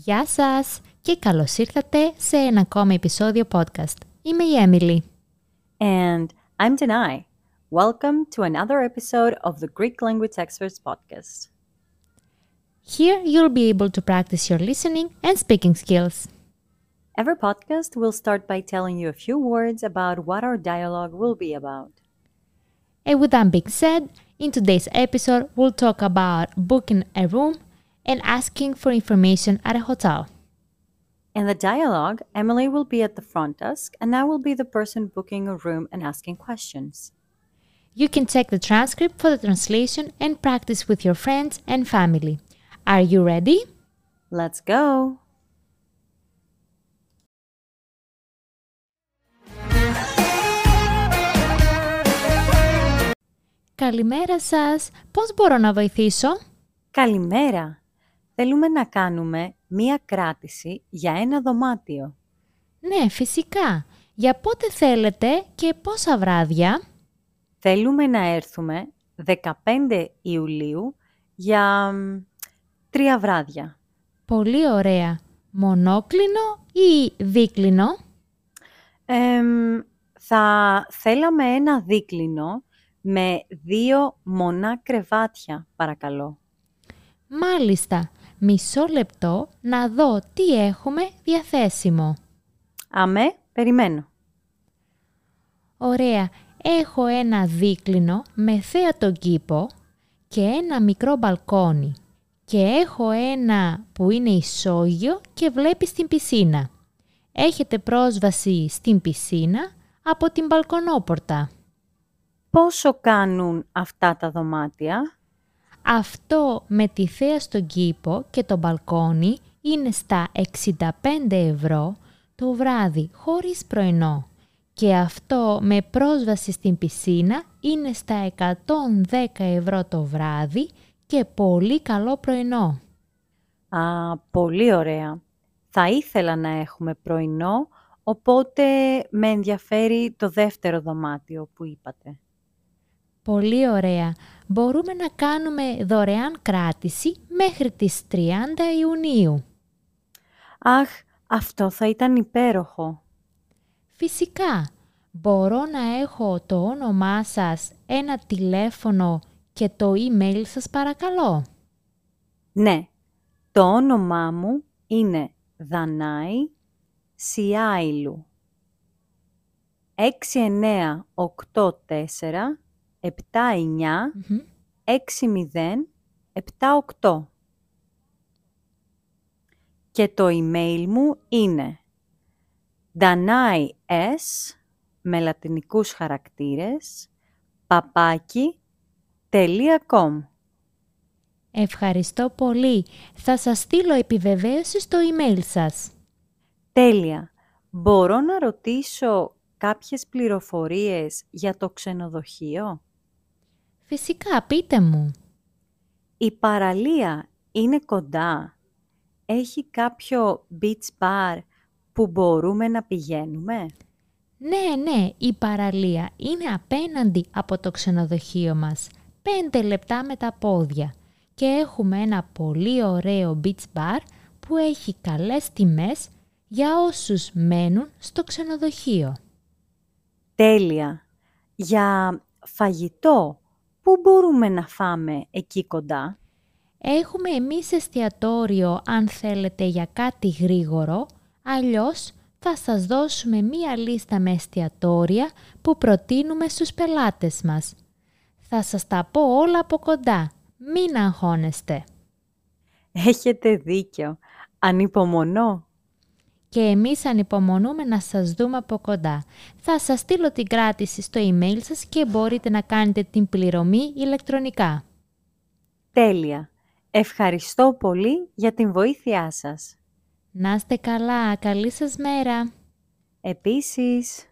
Γεια σας και καλώς ήρθατε σε ένα ακόμα επεισόδιο podcast. Είμαι η Emily. And I'm Denai. Welcome to another episode of the Greek Language Experts podcast. Here you'll be able to practice your listening and speaking skills. Every podcast will start by telling you a few words about what our dialogue will be about. And with that being said, in today's episode, we'll talk about booking a room and asking for information at a hotel. In the dialogue, Emily will be at the front desk and I will be the person booking a room and asking questions. You can check the transcript for the translation and practice with your friends and family. Are you ready? Let's go! Καλημέρα σας. Πώς μπορώ να βοηθήσω? Καλημέρα! Θέλουμε να κάνουμε μία κράτηση για ένα δωμάτιο. Ναι, φυσικά. Για πότε θέλετε και πόσα βράδια; Θέλουμε να έρθουμε 15 Ιουλίου για μ, τρία βράδια. Πολύ ωραία. Μονόκλινο ή δίκλινο; Εμ, θα θέλαμε ένα δίκλινο με δύο μονά κρεβάτια, παρακαλώ. Μάλιστα. Μισό λεπτό να δω τι έχουμε διαθέσιμο. Αμέ, περιμένω. Ωραία. Έχω ένα δίκλινο με θέα τον κήπο και ένα μικρό μπαλκόνι. Και έχω ένα που είναι ισόγειο και βλέπει στην πισίνα. Έχετε πρόσβαση στην πισίνα από την μπαλκονόπορτα. Πόσο κάνουν αυτά τα δωμάτια; Αυτό με τη θέα στον κήπο και το μπαλκόνι είναι στα 65 ευρώ το βράδυ χωρίς πρωινό. Και αυτό με πρόσβαση στην πισίνα είναι στα 110 ευρώ το βράδυ και πολύ καλό πρωινό. Α, πολύ ωραία. Θα ήθελα να έχουμε πρωινό, οπότε με ενδιαφέρει το δεύτερο δωμάτιο που είπατε. Πολύ ωραία. Μπορούμε να κάνουμε δωρεάν κράτηση μέχρι τις 30 Ιουνίου. Αχ, αυτό θα ήταν υπέροχο. Φυσικά, μπορώ να έχω το όνομά σας, ένα τηλέφωνο και το email σας παρακαλώ. Ναι, το όνομά μου είναι Δανάη Σιάιλου. 6984 79 Μμμ. 60 78. Και το email μου είναι danais με λατινικούς χαρακτήρες παπάκι .com Ευχαριστώ πολύ. Θα σας στείλω επιβεβαίωσης στο email σας. Τέλεια. Μπορώ να ρωτήσω κάποιες πληροφορίες για το ξενοδοχείο; Φυσικά, πείτε μου. Η παραλία είναι κοντά. Έχει κάποιο beach bar που μπορούμε να πηγαίνουμε; Ναι, ναι, η παραλία είναι απέναντι από το ξενοδοχείο μας. Πέντε λεπτά με τα πόδια. Και έχουμε ένα πολύ ωραίο beach bar που έχει καλές τιμές για όσους μένουν στο ξενοδοχείο. Τέλεια. Για φαγητό, πού μπορούμε να φάμε εκεί κοντά; Έχουμε εμείς εστιατόριο αν θέλετε για κάτι γρήγορο, αλλιώς θα σας δώσουμε μία λίστα με εστιατόρια που προτείνουμε στους πελάτες μας. Θα σας τα πω όλα από κοντά. Μην αγχώνεστε. Έχετε δίκιο. Ανυπομονώ. Και εμείς ανυπομονούμε να σας δούμε από κοντά. Θα σας στείλω την κράτηση στο email σας και μπορείτε να κάνετε την πληρωμή ηλεκτρονικά. Τέλεια. Ευχαριστώ πολύ για την βοήθειά σας. Να είστε καλά, καλή σας μέρα! Επίσης...